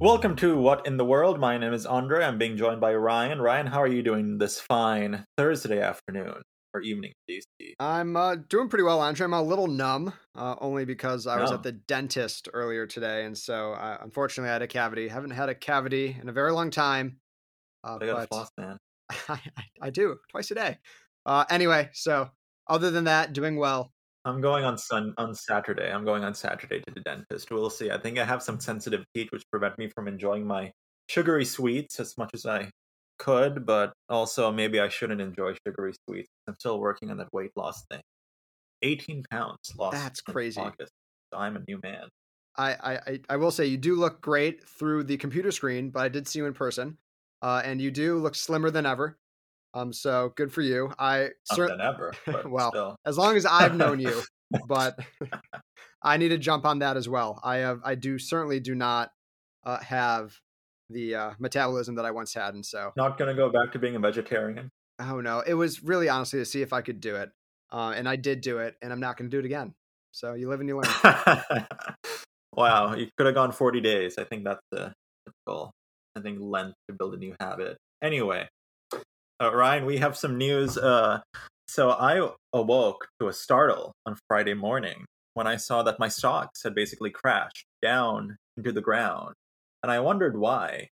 Welcome to What in the World. My name is Andre. I'm being joined by Ryan. Ryan, how are you doing this fine Thursday afternoon or evening, DC? I'm uh, doing pretty well, Andre. I'm a little numb, uh, only because I was at the dentist earlier today, and so uh, unfortunately I had a cavity. Haven't had a cavity in a very long time, uh, I got a floss, man. I, I, I do twice a day. Uh, anyway, so other than that, doing well. I'm going on sun on Saturday. I'm going on Saturday to the dentist. We'll see. I think I have some sensitive teeth which prevent me from enjoying my sugary sweets as much as I could, but also maybe I shouldn't enjoy sugary sweets. I'm still working on that weight loss thing. 18 pounds lost. That's crazy. August. I'm a new man. I, I, I- I will say you do look great through the computer screen, but I did see you in person, uh, and you do look slimmer than ever. Um, so good for you. I Not cer- than ever, Well, still. as long as I've known you, but I need to jump on that as well. I have, I do certainly do not uh, have the uh, metabolism that I once had, and so Not gonna go back to being a vegetarian. oh no, it was really honestly to see if I could do it, uh, and I did do it, and I'm not going to do it again. So you live and you learn. wow, you could have gone 40 days. I think that's the typical, I think, length to build a new habit. Anyway, uh, Ryan, we have some news. Uh, so I awoke to a startle on Friday morning when I saw that my stocks had basically crashed down into the ground. And I wondered why.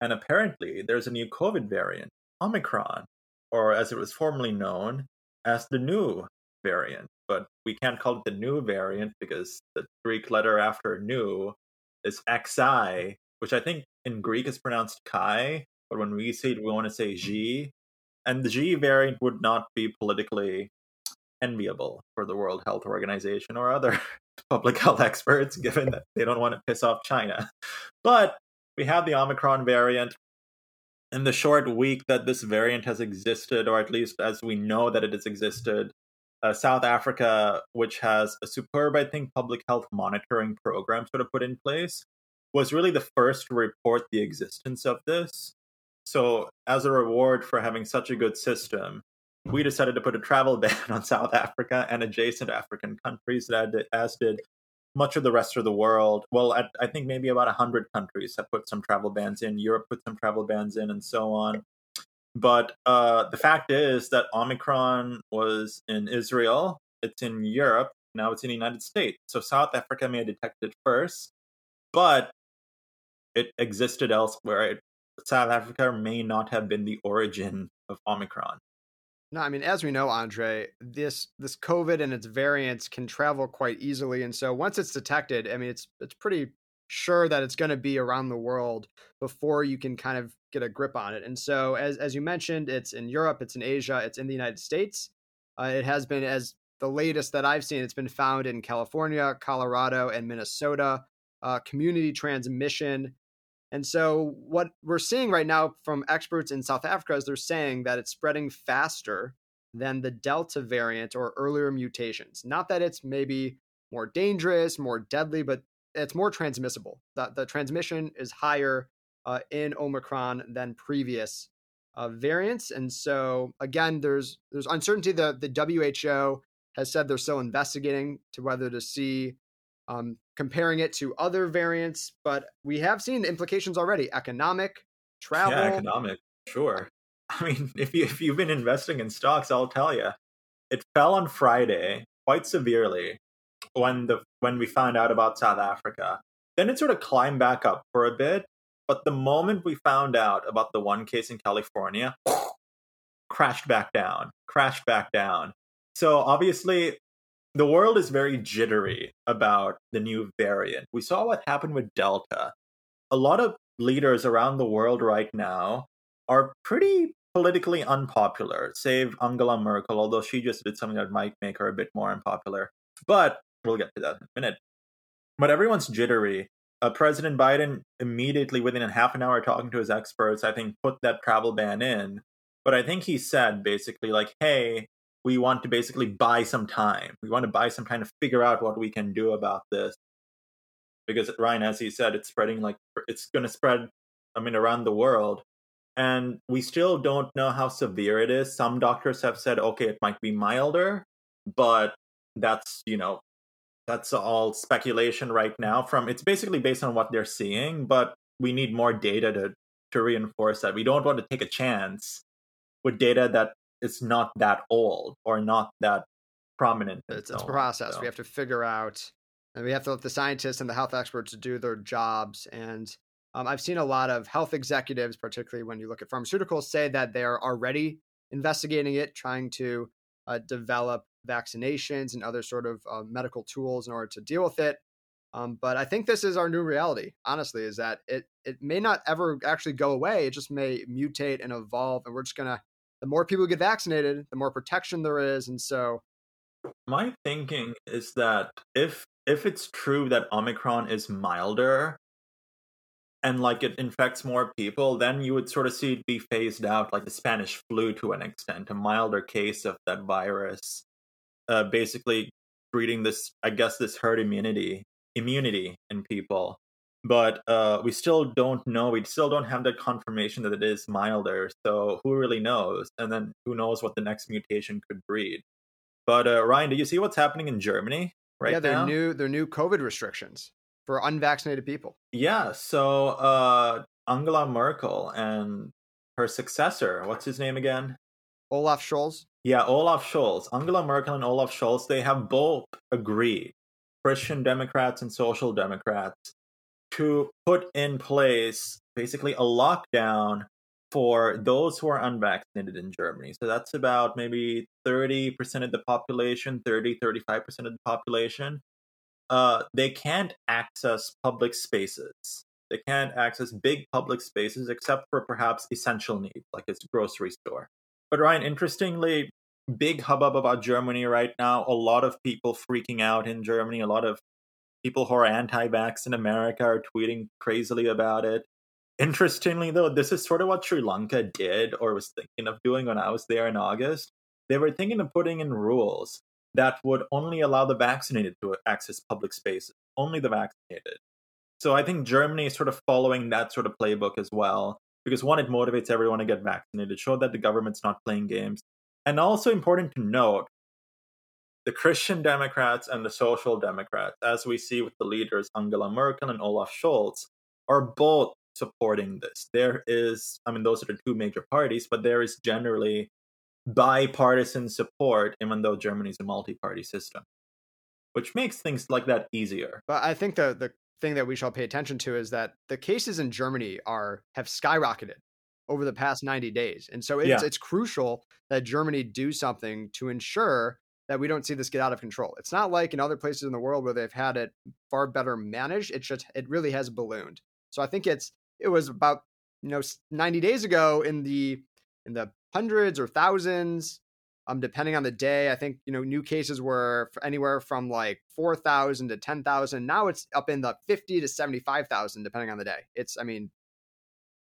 And apparently, there's a new COVID variant, Omicron, or as it was formerly known as the new variant. But we can't call it the nu variant because the Greek letter after new is XI, which I think in Greek is pronounced chi, but when we say it, we want to say G. And the G variant would not be politically enviable for the World Health Organization or other public health experts, given that they don't want to piss off China. But we have the Omicron variant. In the short week that this variant has existed, or at least as we know that it has existed, uh, South Africa, which has a superb, I think, public health monitoring program sort of put in place, was really the first to report the existence of this. So, as a reward for having such a good system, we decided to put a travel ban on South Africa and adjacent African countries, that as did much of the rest of the world. Well, I, I think maybe about 100 countries have put some travel bans in. Europe put some travel bans in, and so on. But uh, the fact is that Omicron was in Israel, it's in Europe, now it's in the United States. So South Africa may have detected first, but it existed elsewhere. It, South Africa may not have been the origin of Omicron. No, I mean, as we know, Andre, this this COVID and its variants can travel quite easily, and so once it's detected, I mean, it's it's pretty sure that it's going to be around the world before you can kind of get a grip on it. And so, as as you mentioned, it's in Europe, it's in Asia, it's in the United States. Uh, it has been as the latest that I've seen. It's been found in California, Colorado, and Minnesota. Uh, community transmission. And so, what we're seeing right now from experts in South Africa is they're saying that it's spreading faster than the Delta variant or earlier mutations. Not that it's maybe more dangerous, more deadly, but it's more transmissible. The, the transmission is higher uh, in Omicron than previous uh, variants. And so, again, there's there's uncertainty. The, the WHO has said they're still investigating to whether to see um, comparing it to other variants, but we have seen the implications already: economic, travel. Yeah, economic, sure. I mean, if you if you've been investing in stocks, I'll tell you, it fell on Friday quite severely when the when we found out about South Africa. Then it sort of climbed back up for a bit, but the moment we found out about the one case in California, crashed back down, crashed back down. So obviously, the world is very jittery about the new variant. We saw what happened with Delta. A lot of leaders around the world right now are pretty politically unpopular, save Angela Merkel, although she just did something that might make her a bit more unpopular. But we'll get to that in a minute. But everyone's jittery. Uh, President Biden immediately, within a half an hour, talking to his experts, I think put that travel ban in. But I think he said basically like, "Hey, we want to basically buy some time. We want to buy some time to figure out what we can do about this." Because Ryan, as he said, it's spreading like it's going to spread. I mean, around the world, and we still don't know how severe it is. Some doctors have said, okay, it might be milder, but that's you know that's all speculation right now from it's basically based on what they're seeing but we need more data to to reinforce that. We don't want to take a chance with data that is not that old or not that prominent. It's, it's a process. So. We have to figure out, and we have to let the scientists and the health experts do their jobs. And um, I've seen a lot of health executives, particularly when you look at pharmaceuticals, say that they're already investigating it, trying to uh, develop vaccinations and other sort of uh, medical tools in order to deal with it. Um, but I think this is our new reality. Honestly, is that it it may not ever actually go away. It just may mutate and evolve, and we're just gonna. The more people get vaccinated, the more protection there is, and so. My thinking is that if if it's true that Omicron is milder, and like it infects more people, then you would sort of see it be phased out, like the Spanish flu to an extent, a milder case of that virus, uh, basically breeding this, I guess, this herd immunity immunity in people. But uh, we still don't know. We still don't have that confirmation that it is milder. So who really knows? And then who knows what the next mutation could breed? But uh, Ryan, do you see what's happening in Germany right yeah, now? Yeah, they're new. They're new COVID restrictions for unvaccinated people. Yeah. So uh, Angela Merkel and her successor, what's his name again? Olaf Scholz. Yeah, Olaf Scholz. Angela Merkel and Olaf Scholz, they have both agreed, Christian Democrats and Social Democrats, to put in place basically a lockdown for those who are unvaccinated in Germany. So that's about maybe 30% of the population, 30, 35% of the population uh, they can't access public spaces. They can't access big public spaces except for perhaps essential needs, like its grocery store. But Ryan, interestingly, big hubbub about Germany right now. A lot of people freaking out in Germany. A lot of people who are anti-vax in America are tweeting crazily about it. Interestingly, though, this is sort of what Sri Lanka did or was thinking of doing when I was there in August. They were thinking of putting in rules that would only allow the vaccinated to access public spaces, only the vaccinated. So I think Germany is sort of following that sort of playbook as well, because one, it motivates everyone to get vaccinated, show that the government's not playing games. And also important to note, the Christian Democrats and the Social Democrats, as we see with the leaders Angela Merkel and Olaf Scholz, are both supporting this. There is, I mean, those are the two major parties, but there is generally bipartisan support, even though Germany's a multi-party system, which makes things like that easier. But I think the the thing that we shall pay attention to is that the cases in Germany are have skyrocketed over the past 90 days. And so it's yeah. it's crucial that Germany do something to ensure that we don't see this get out of control. It's not like in other places in the world where they've had it far better managed. It just it really has ballooned. So I think it's it was about you know 90 days ago in the in the hundreds or thousands, um, depending on the day. I think you know new cases were anywhere from like four thousand to ten thousand. Now it's up in the fifty to seventy five thousand, depending on the day. It's I mean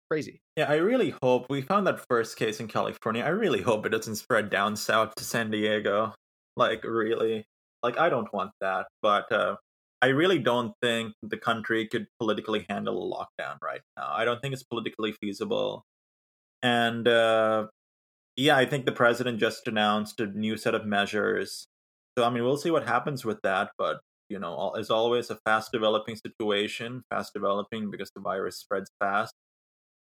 crazy. Yeah, I really hope we found that first case in California. I really hope it doesn't spread down south to San Diego. Like really, like I don't want that, but. uh I really don't think the country could politically handle a lockdown right now. I don't think it's politically feasible. And uh, yeah, I think the president just announced a new set of measures. So, I mean, we'll see what happens with that. But, you know, as always, a fast developing situation, fast developing because the virus spreads fast.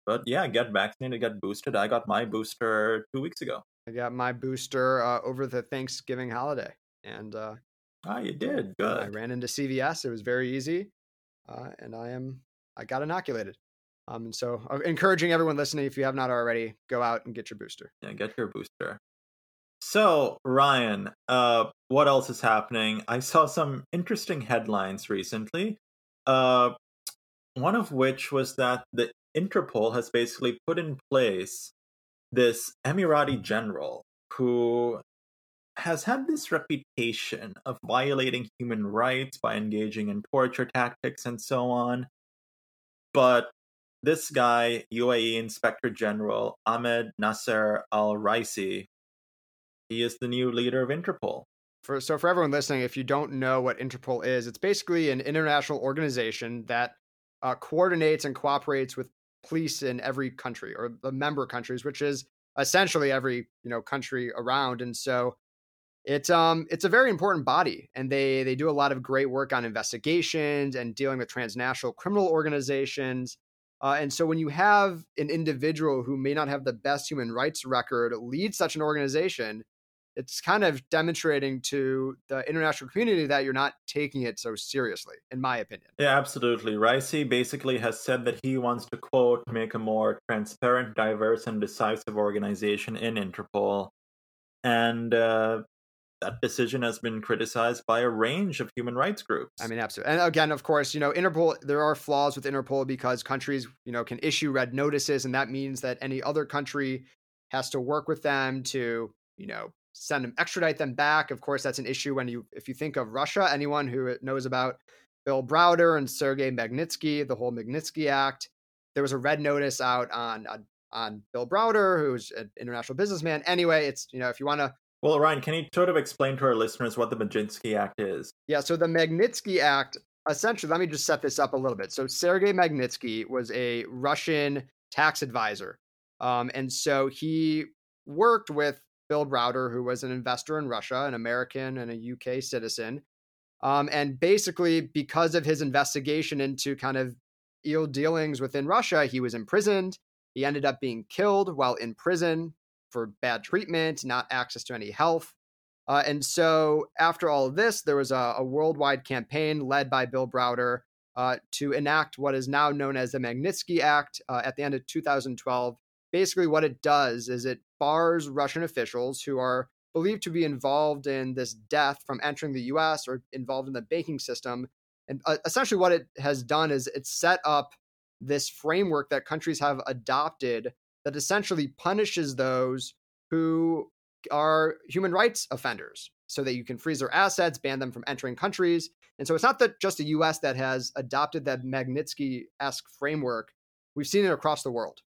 But yeah, get vaccinated, get boosted. I got my booster two weeks ago. I got my booster uh, over the Thanksgiving holiday. And, uh, ah, you did. Good. I ran into CVS. It was very easy. Uh, and I am, I got inoculated. Um, and so, uh, encouraging everyone listening, if you have not already, go out and get your booster. Yeah, get your booster. So, Ryan, uh, what else is happening? I saw some interesting headlines recently. Uh, one of which was that the Interpol has basically put in place this Emirati general who has had this reputation of violating human rights by engaging in torture tactics and so on. But this guy, UAE Inspector General Ahmed Nasser Al Raisi, he is the new leader of Interpol. For, so, for everyone listening, if you don't know what Interpol is, it's basically an international organization that uh, coordinates and cooperates with police in every country or the member countries, which is essentially every you know country around. And so, it's um it's a very important body, and they they do a lot of great work on investigations and dealing with transnational criminal organizations Uh, and so when you have an individual who may not have the best human rights record lead such an organization, it's kind of demonstrating to the international community that you're not taking it so seriously, in my opinion. Yeah, absolutely. Raisi basically has said that he wants to, quote, make a more transparent, diverse, and decisive organization in Interpol. And uh, that decision has been criticized by a range of human rights groups. I mean, absolutely. And again, of course, you know, Interpol, there are flaws with Interpol because countries, you know, can issue red notices. And that means that any other country has to work with them to, you know, send them, extradite them back. Of course, that's an issue when you, if you think of Russia, anyone who knows about Bill Browder and Sergei Magnitsky, the whole Magnitsky Act, there was a red notice out on, on, on Bill Browder, who's an international businessman. Anyway, it's, you know, if you want to well, Ryan, can you sort of explain to our listeners what the Magnitsky Act is? Yeah, so the Magnitsky Act, essentially, let me just set this up a little bit. So Sergei Magnitsky was a Russian tax advisor. Um, and so he worked with Bill Browder, who was an investor in Russia, an American and a UK citizen. Um, and basically, because of his investigation into kind of ill dealings within Russia, he was imprisoned. He ended up being killed while in prison for bad treatment, not access to any health. Uh, and so, after all of this, there was a, a worldwide campaign led by Bill Browder uh, to enact what is now known as the Magnitsky Act uh, at the end of 2012. Basically, what it does is it bars Russian officials who are believed to be involved in this death from entering the US or involved in the banking system. And uh, essentially, what it has done is it's set up this framework that countries have adopted that essentially punishes those who are human rights offenders so that you can freeze their assets, ban them from entering countries. And so it's not that just the US that has adopted that Magnitsky esque framework, we've seen it across the world.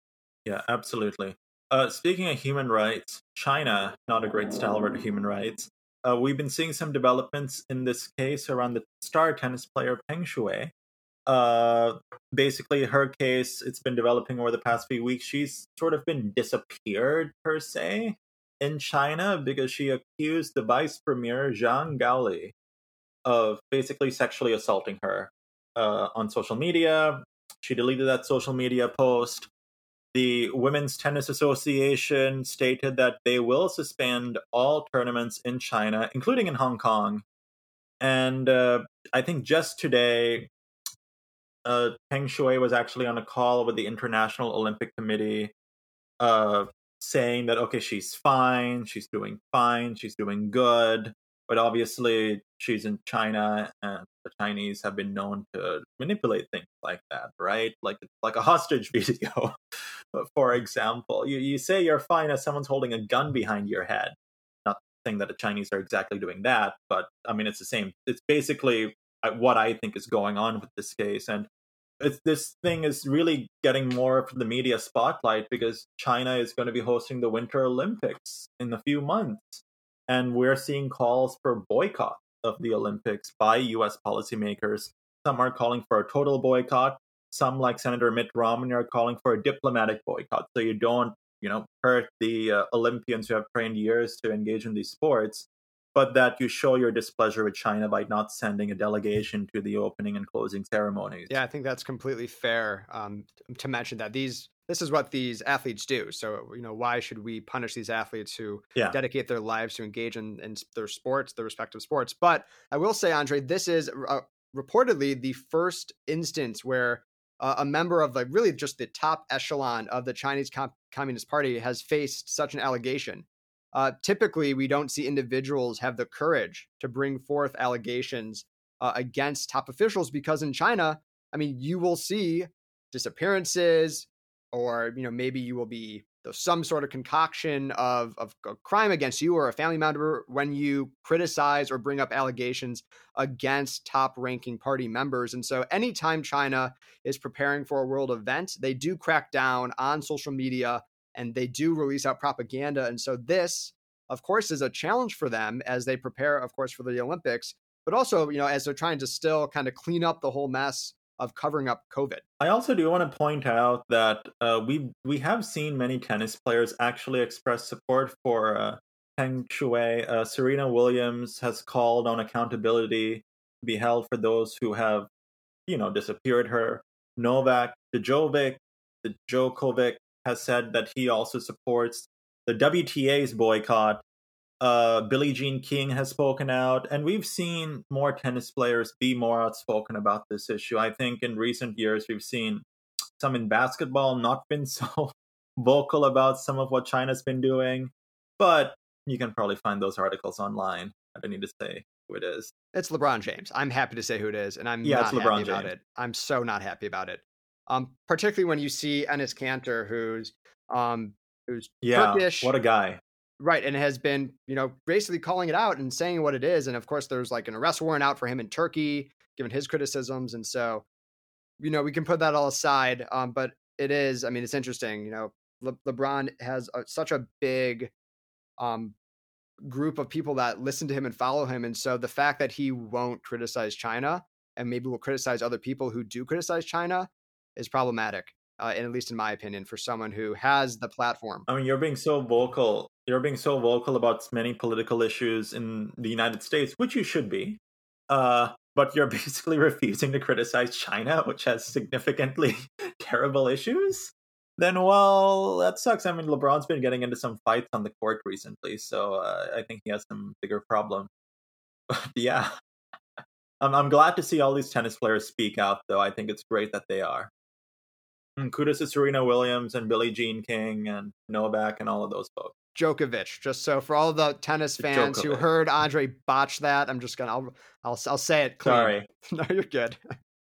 Yeah, absolutely. Uh, speaking of human rights, China, not a great stalwart of human rights. Uh, we've been seeing some developments in this case around the star tennis player Peng Shuai, uh basically her case it's been developing over the past few weeks. She's sort of been disappeared per se in china because she accused the vice premier zhang gaoli of basically sexually assaulting her uh, on social media. She deleted that social media post the women's tennis association stated that they will suspend all tournaments in china including in hong kong and uh, i think just today uh, Peng Shuai was actually on a call with the International Olympic Committee, uh, saying that okay, she's fine, she's doing fine, she's doing good, but obviously she's in China, and the Chinese have been known to manipulate things like that, right? Like it's like a hostage video, for example. You you say you're fine as someone's holding a gun behind your head. Not saying that the Chinese are exactly doing that, but I mean it's the same. It's basically uh, what I think is going on with this case, and it's, this thing is really getting more of the media spotlight because China is going to be hosting the Winter Olympics in a few months. And we're seeing calls for boycott of the Olympics by US policymakers. Some are calling for a total boycott. Some, like Senator Mitt Romney, are calling for a diplomatic boycott. So you don't, you know, hurt the uh, Olympians who have trained years to engage in these sports but that you show your displeasure with China by not sending a delegation to the opening and closing ceremonies. Yeah, I think that's completely fair um, to mention that these this is what these athletes do. So you know, why should we punish these athletes who yeah. dedicate their lives to engage in, in, their sports, their respective sports? But I will say, Andre, this is uh, reportedly the first instance where a member of like really just the top echelon of the Chinese Com- Communist Party has faced such an allegation. Uh, typically we don't see individuals have the courage to bring forth allegations uh, against top officials because in China, I mean, you will see disappearances, or you know maybe you will be some sort of concoction of, of a crime against you or a family member when you criticize or bring up allegations against top ranking party members. And so, anytime China is preparing for a world event, they do crack down on social media and they do release out propaganda. And so this, of course, is a challenge for them as they prepare, of course, for the Olympics, but also, you know, as they're trying to still kind of clean up the whole mess of covering up COVID. I also do want to point out that uh, we we have seen many tennis players actually express support for uh, Peng Shuai. Uh, Serena Williams has called on accountability to be held for those who have, you know, disappeared her. Novak Djokovic Djokovic has said that he also supports the WTA's boycott. Uh, Billie Jean King has spoken out, and we've seen more tennis players be more outspoken about this issue. I think in recent years we've seen some in basketball not been so vocal about some of what China's been doing, but you can probably find those articles online. I don't need to say who it is. It's LeBron James. I'm happy to say who it is, and I'm yeah, not happy James. about it. I'm so not happy about it. Um, particularly when you see Enes Kanter, who's um, who's yeah, Turkish, what a guy, right, and has been you know basically calling it out and saying what it is. And of course, there's like an arrest warrant out for him in Turkey, given his criticisms, and so you know we can put that all aside. Um, but it is, I mean, it's interesting. You know, Le- LeBron has a, such a big um group of people that listen to him and follow him. And so the fact that he won't criticize China and maybe will criticize other people who do criticize China is problematic, uh, and at least in my opinion, for someone who has the platform. I mean, you're being so vocal. You're being so vocal about many political issues in the United States, which you should be. Uh, but you're basically refusing to criticize China, which has significantly terrible issues then well, that sucks. I mean, LeBron's been getting into some fights on the court recently, so uh, I think he has some bigger problem. But yeah, I'm I'm glad to see all these tennis players speak out, though. I think it's great that they are. And kudos to Serena Williams and Billie Jean King and Novak and all of those folks. Djokovic. Just so for all the tennis fans Djokovic. who heard Andre botch that, I'm just gonna I'll I'll, I'll say it. Clean. Sorry. no, you're good.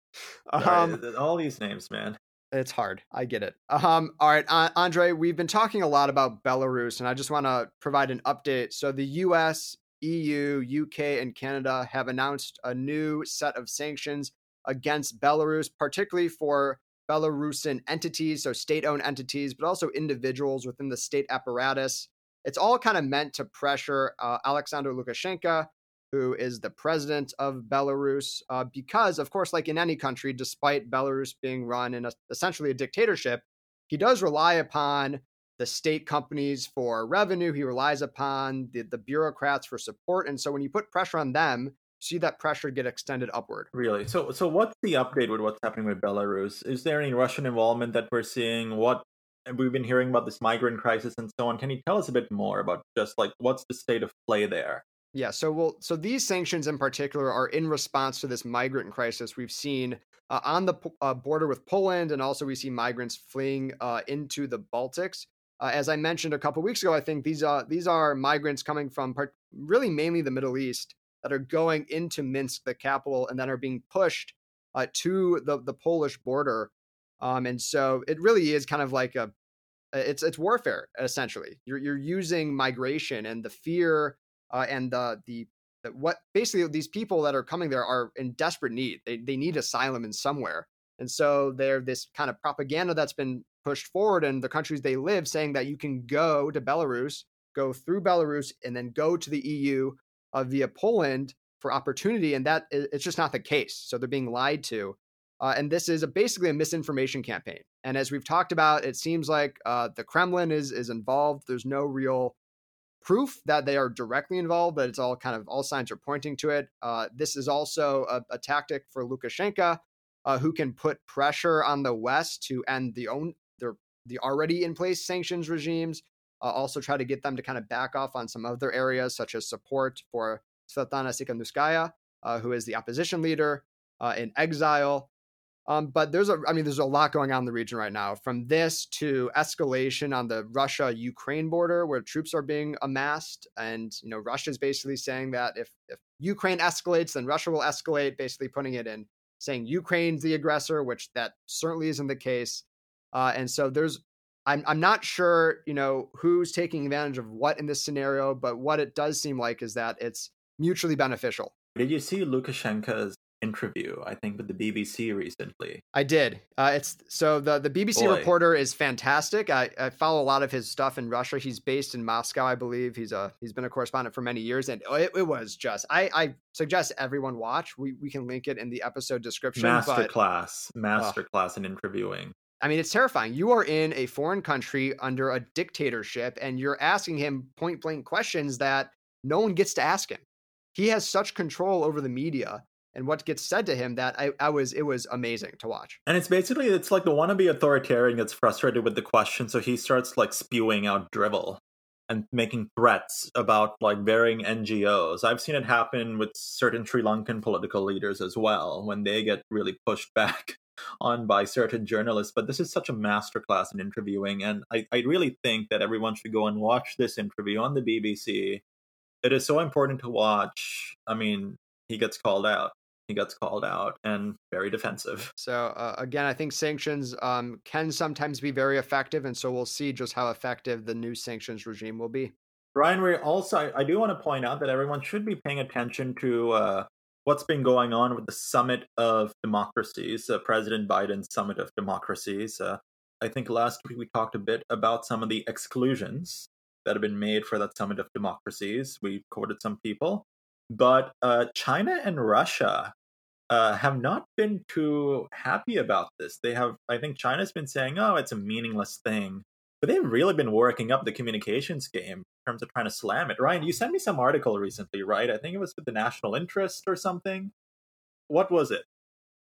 um, all these names, man. It's hard. I get it. Um, all right, uh, Andre, we've been talking a lot about Belarus, and I just want to provide an update. So, the US, EU, UK, and Canada have announced a new set of sanctions against Belarus, particularly for Belarusian entities, so state owned entities, but also individuals within the state apparatus. It's all kind of meant to pressure uh, Alexander Lukashenko who is the president of Belarus, uh, because, of course, like in any country, despite Belarus being run in a, essentially a dictatorship, he does rely upon the state companies for revenue. He relies upon the, the bureaucrats for support. And so when you put pressure on them, see that pressure get extended upward. Really? So so what's the update with what's happening with Belarus? Is there any Russian involvement that we're seeing? What we've been hearing about this migrant crisis and so on. Can you tell us a bit more about just like what's the state of play there? Yeah, so well, so these sanctions in particular are in response to this migrant crisis we've seen uh, on the uh, border with Poland, and also we see migrants fleeing uh, into the Baltics. Uh, as I mentioned a couple weeks ago, I think these are these are migrants coming from part, really mainly the Middle East that are going into Minsk, the capital, and then are being pushed uh, to the the Polish border. Um, and so it really is kind of like a it's it's warfare essentially. You're you're using migration and the fear uh, and the the what basically these people that are coming there are in desperate need. They they need asylum in somewhere, and so they're this kind of propaganda that's been pushed forward in the countries they live, saying that you can go to Belarus, go through Belarus, and then go to the EU uh, via Poland for opportunity, and that it's just not the case. So they're being lied to. Uh, and this is a, basically a misinformation campaign. And as we've talked about, it seems like uh, the Kremlin is is involved. There's no real proof that they are directly involved, but it's all kind of all signs are pointing to it. Uh, this is also a, a tactic for Lukashenko, uh, who can put pressure on the West to end the own the already in place sanctions regimes. Uh, also, try to get them to kind of back off on some other areas, such as support for Svetlana Tikhanovskaya, uh, who is the opposition leader uh, in exile. Um, but there's a, I mean, there's a lot going on in the region right now. From this to escalation on the Russia-Ukraine border, where troops are being amassed, and you know, Russia is basically saying that if if Ukraine escalates, then Russia will escalate, basically putting it in saying Ukraine's the aggressor, which that certainly isn't the case. Uh, and so there's, I'm I'm not sure, you know, who's taking advantage of what in this scenario, but what it does seem like is that it's mutually beneficial. Did you see Lukashenko's interview, I think, with the BBC recently. I did. Uh, it's so the the BBC Boy. reporter is fantastic. I, I follow a lot of his stuff in Russia. He's based in Moscow, I believe. He's a he's been a correspondent for many years, and it, it was just. I, I suggest everyone watch. We we can link it in the episode description. Masterclass, masterclass uh, in interviewing. I mean, it's terrifying. You are in a foreign country under a dictatorship, and you're asking him point blank questions that no one gets to ask him. He has such control over the media and what gets said to him that I, I was it was amazing to watch. And it's basically it's like the wannabe authoritarian gets frustrated with the question, so he starts like spewing out drivel and making threats about like varying NGOs. I've seen it happen with certain Sri Lankan political leaders as well when they get really pushed back on by certain journalists. But this is such a masterclass in interviewing, and I, I really think that everyone should go and watch this interview on the BBC. It is so important to watch. I mean, he gets called out he gets called out and very defensive. So uh, again, I think sanctions um, can sometimes be very effective, and so we'll see just how effective the new sanctions regime will be. Ryan, we also I, I do want to point out that everyone should be paying attention to uh, what's been going on with the Summit of Democracies, uh, President Biden's Summit of Democracies. Uh, I think last week we talked a bit about some of the exclusions that have been made for that Summit of Democracies. We quoted some people. But uh, China and Russia uh, have not been too happy about this. They have, I think, China's been saying, "Oh, it's a meaningless thing," but they've really been working up the communications game in terms of trying to slam it. Ryan, you sent me some article recently, right? I think it was with the National Interest or something. What was it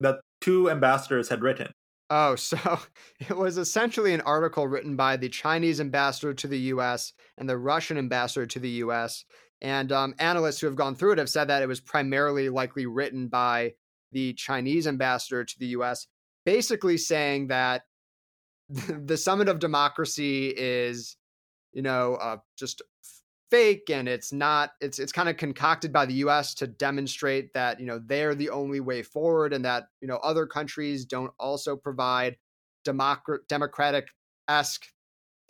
that two ambassadors had written? Oh, so it was essentially an article written by the Chinese ambassador to the US and the Russian ambassador to the US. And um, analysts who have gone through it have said that it was primarily likely written by the Chinese ambassador to the US, basically saying that the summit of democracy is, you know, uh, just fake and it's not it's it's kind of concocted by the US to demonstrate that you know they're the only way forward and that you know other countries don't also provide democrat democratic esque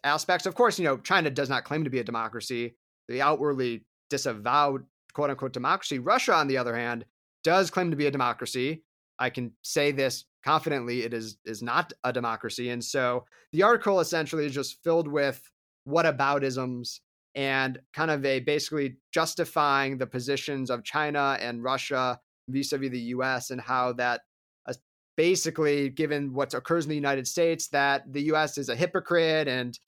aspects of course you know China does not claim to be a democracy they outwardly disavowed quote unquote democracy Russia on the other hand does claim to be a democracy. I can say this confidently it is is not a democracy and so the article essentially is just filled with whataboutisms and kind of a basically justifying the positions of China and Russia vis-a-vis the US and how that uh, basically given what occurs in the United States that the US is a hypocrite and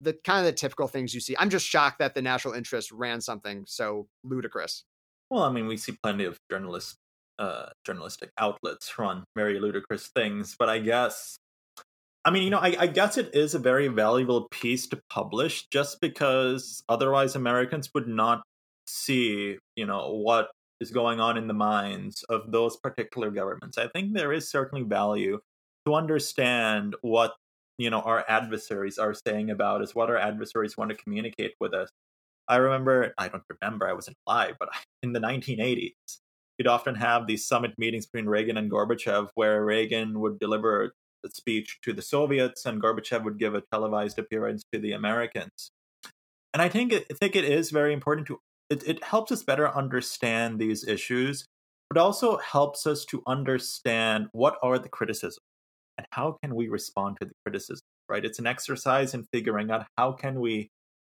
the kind of the typical things you see. I'm just shocked that the national interest ran something so ludicrous. Well, I mean, we see plenty of journalists uh, journalistic outlets run very ludicrous things. But I guess, I mean, you know, I, I guess it is a very valuable piece to publish just because otherwise Americans would not see, you know, what is going on in the minds of those particular governments. I think there is certainly value to understand what you know our adversaries are saying about us, what our adversaries want to communicate with us. I remember, I don't remember, I wasn't alive, but in the 1980s, you'd often have these summit meetings between Reagan and Gorbachev, where Reagan would deliver a speech to the Soviets and Gorbachev would give a televised appearance to the Americans. And I think I think it is very important to it, it helps us better understand these issues, but also helps us to understand what are the criticisms and how can we respond to the criticism. Right? It's an exercise in figuring out how can we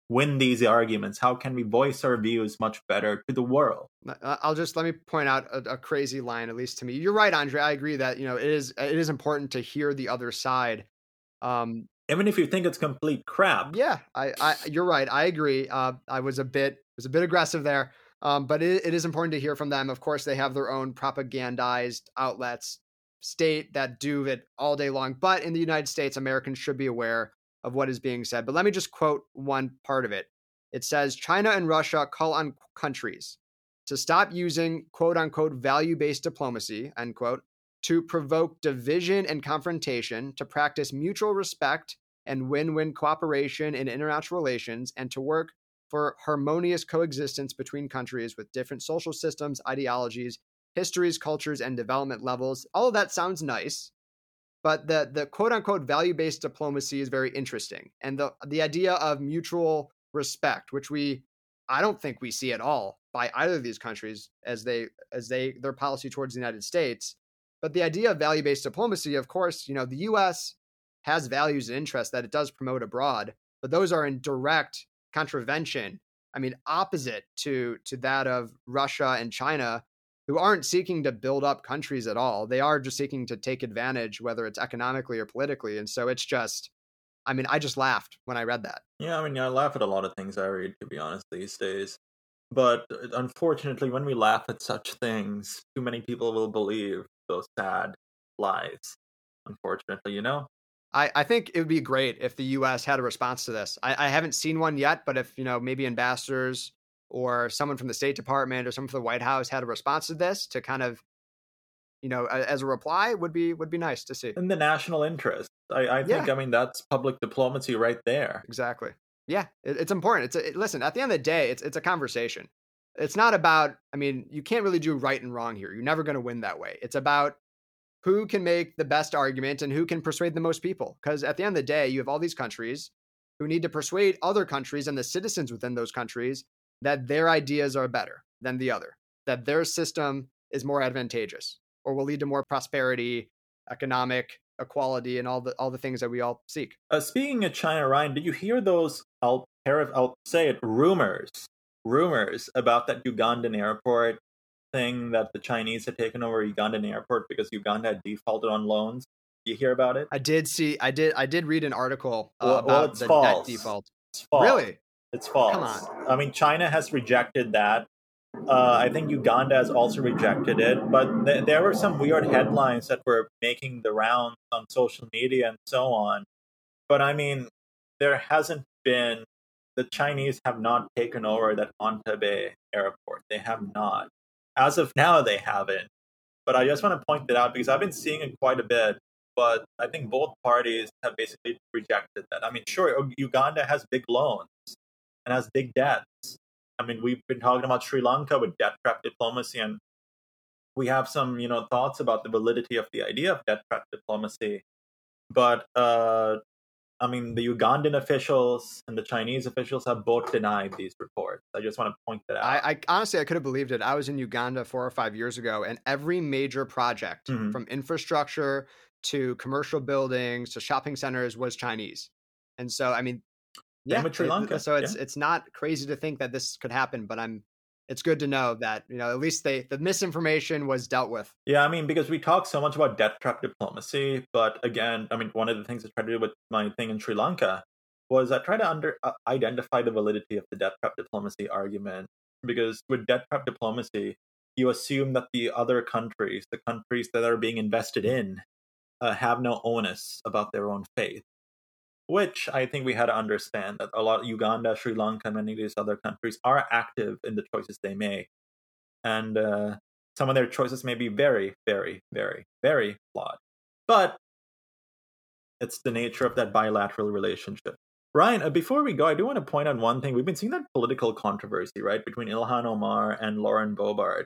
win these arguments? How can we voice our views much better to the world? I'll just let me point out a, a, crazy line, at least to me. You're right, Andre. I agree that you know it is it is important to hear the other side. Um, Even if you think it's complete crap. Yeah, I, I you're right. I agree. Uh, I was a bit was a bit aggressive there, um, but it, it is important to hear from them. Of course, they have their own propagandized outlets state that do it all day long. But in the United States, Americans should be aware of what is being said. But let me just quote one part of it. It says China and Russia call on countries to stop using quote unquote value based diplomacy, end quote, to provoke division and confrontation, to practice mutual respect and win win cooperation in international relations, and to work for harmonious coexistence between countries with different social systems, ideologies, histories, cultures, and development levels. All of that sounds nice. But the the quote unquote value based diplomacy is very interesting, and the the idea of mutual respect, which we I don't think we see at all by either of these countries as they as they their policy towards the United States. But the idea of value based diplomacy, of course, you know, the U.S. has values and interests that it does promote abroad, but those are in direct contravention. I mean, opposite to to that of Russia and China, who aren't seeking to build up countries at all. They are just seeking to take advantage, whether it's economically or politically. And so it's just, I mean, I just laughed when I read that. Yeah, I mean, I laugh at a lot of things I read, to be honest, these days. But uh, unfortunately, when we laugh at such things, too many people will believe those sad lies. Unfortunately, you know. I, I think it would be great if the U.S. had a response to this. I, I haven't seen one yet, but if you know, maybe ambassadors or someone from the State Department or someone from the White House had a response to this to kind of, you know, as a reply would be would be nice to see. In the national interest, I, I think. Yeah. I mean, that's public diplomacy right there. Exactly. Yeah, it, it's important. It's a, it, listen. At the end of the day, it's it's a conversation. It's not about. I mean, you can't really do right and wrong here. You're never going to win that way. It's about who can make the best argument and who can persuade the most people. Because at the end of the day, you have all these countries who need to persuade other countries and the citizens within those countries that their ideas are better than the other, that their system is more advantageous or will lead to more prosperity, economic equality, and all the all the things that we all seek. Uh, speaking of China, Ryan, did you hear those? I'll I'll say it. Rumors, rumors about that Ugandan airport thing that the Chinese had taken over Ugandan airport because Uganda had defaulted on loans. You hear about it? I did see. I did. I did read an article uh, Well- well, about it's the false. debt default. It's false. Really? It's false. Come on. I mean, China has rejected that. Uh, I think Uganda has also rejected it, but th- there were some weird headlines that were making the rounds on social media and so on. But I mean, there hasn't been, the Chinese have not taken over that Entebbe airport. They have not. As of now, they haven't. But I just want to point that out because I've been seeing it quite a bit. But I think both parties have basically rejected that. I mean, sure, Uganda has big loans and has big debts. I mean, we've been talking about Sri Lanka with debt trap diplomacy, and we have some, you know, thoughts about the validity of the idea of debt trap diplomacy. But uh, I mean, the Ugandan officials and the Chinese officials have both denied these reports. I just want to point that out. I, I honestly I could have believed it. I was in Uganda four or five years ago, and every major project Mhm. from infrastructure to commercial buildings to shopping centers was Chinese. And so, I mean, yeah. with Sri it- Lanka, so it's it's not crazy to think that this could happen, but I'm. It's good to know that you know at least they the misinformation was dealt with. Yeah, I mean, because we talk so much about debt trap diplomacy, but again, I mean, one of the things I tried to do with my thing in Sri Lanka was I try to under uh, identify the validity of the debt trap diplomacy argument. Because with debt trap diplomacy, you assume that the other countries, the countries that are being invested in, uh, have no onus about their own faith. Which I think we had to understand that a lot of Uganda, Sri Lanka, many of these other countries are active in the choices they make, and uh, some of their choices may be very, very, very, very flawed. But it's the nature of that bilateral relationship. Ryan, uh, before we go, I do want to point out one thing. We've been seeing that political controversy, right, between Ilhan Omar and Lauren Boebert.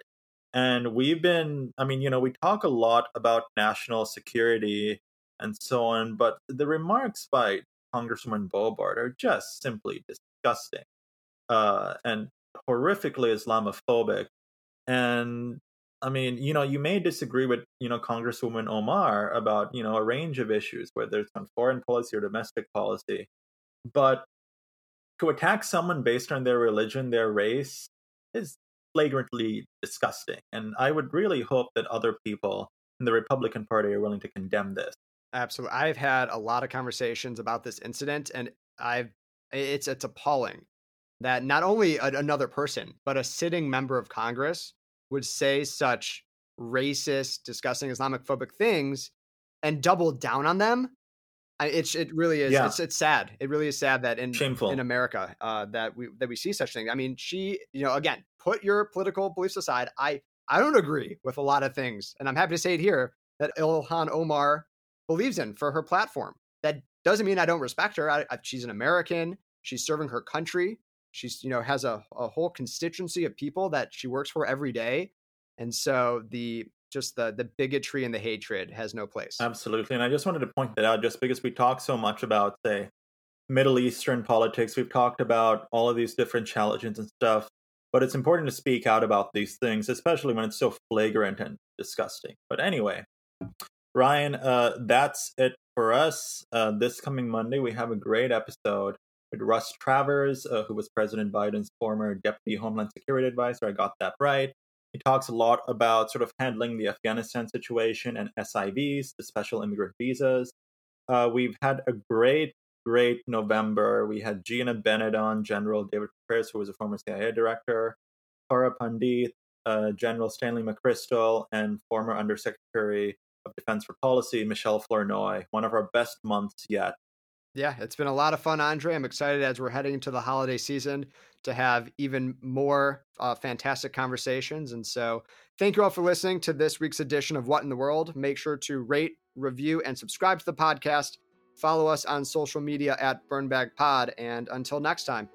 And we've been, I mean, you know, we talk a lot about national security and so on, but the remarks by Congresswoman Boebert are just simply disgusting uh, and horrifically Islamophobic. And I mean, you know, you may disagree with, you know, Congresswoman Omar about, you know, a range of issues, whether it's on foreign policy or domestic policy. But to attack someone based on their religion, their race, is flagrantly disgusting. And I would really hope that other people in the Republican Party are willing to condemn this. Absolutely. I've had a lot of conversations about this incident and I've it's it's appalling that not only a, another person but a sitting member of Congress would say such racist, disgusting Islamophobic things and double down on them. I, it's it really is Yeah. it's it's sad. It really is sad that in Shameful. in America uh, that we that we see such things. I mean, she, you know, again, put your political beliefs aside. I I don't agree with a lot of things, and I'm happy to say it here that Ilhan Omar believes in for her platform. That doesn't mean I don't respect her. I, I, she's an American. She's serving her country. She's you know has a, a whole constituency of people that she works for every day, and so the just the the bigotry and the hatred has no place. Absolutely. And I just wanted to point that out just because we talk so much about, say, Middle Eastern politics. We've talked about all of these different challenges and stuff. But it's important to speak out about these things, especially when it's so flagrant and disgusting. But anyway, Ryan, uh, that's it for us. Uh, this coming Monday, we have a great episode with Russ Travers, uh, who was President Biden's former Deputy Homeland Security Advisor. I got that right. He talks a lot about sort of handling the Afghanistan situation and SIVs, the special immigrant visas. Uh, we've had a great, great November. We had Gina Bennett on, General David Petraeus, who was a former CIA director. Farah Pandith, uh, General Stanley McChrystal, and former Undersecretary of Defense for Policy Michelle Flournoy. One of our best months yet. Yeah, it's been a lot of fun, A'ndre. I'm excited as we're heading into the holiday season to have even more uh, fantastic conversations. And so, thank you all for listening to this week's edition of What in the World. Make sure to rate, review, and subscribe to the podcast. Follow us on social media at BurnBagPod. And until next time.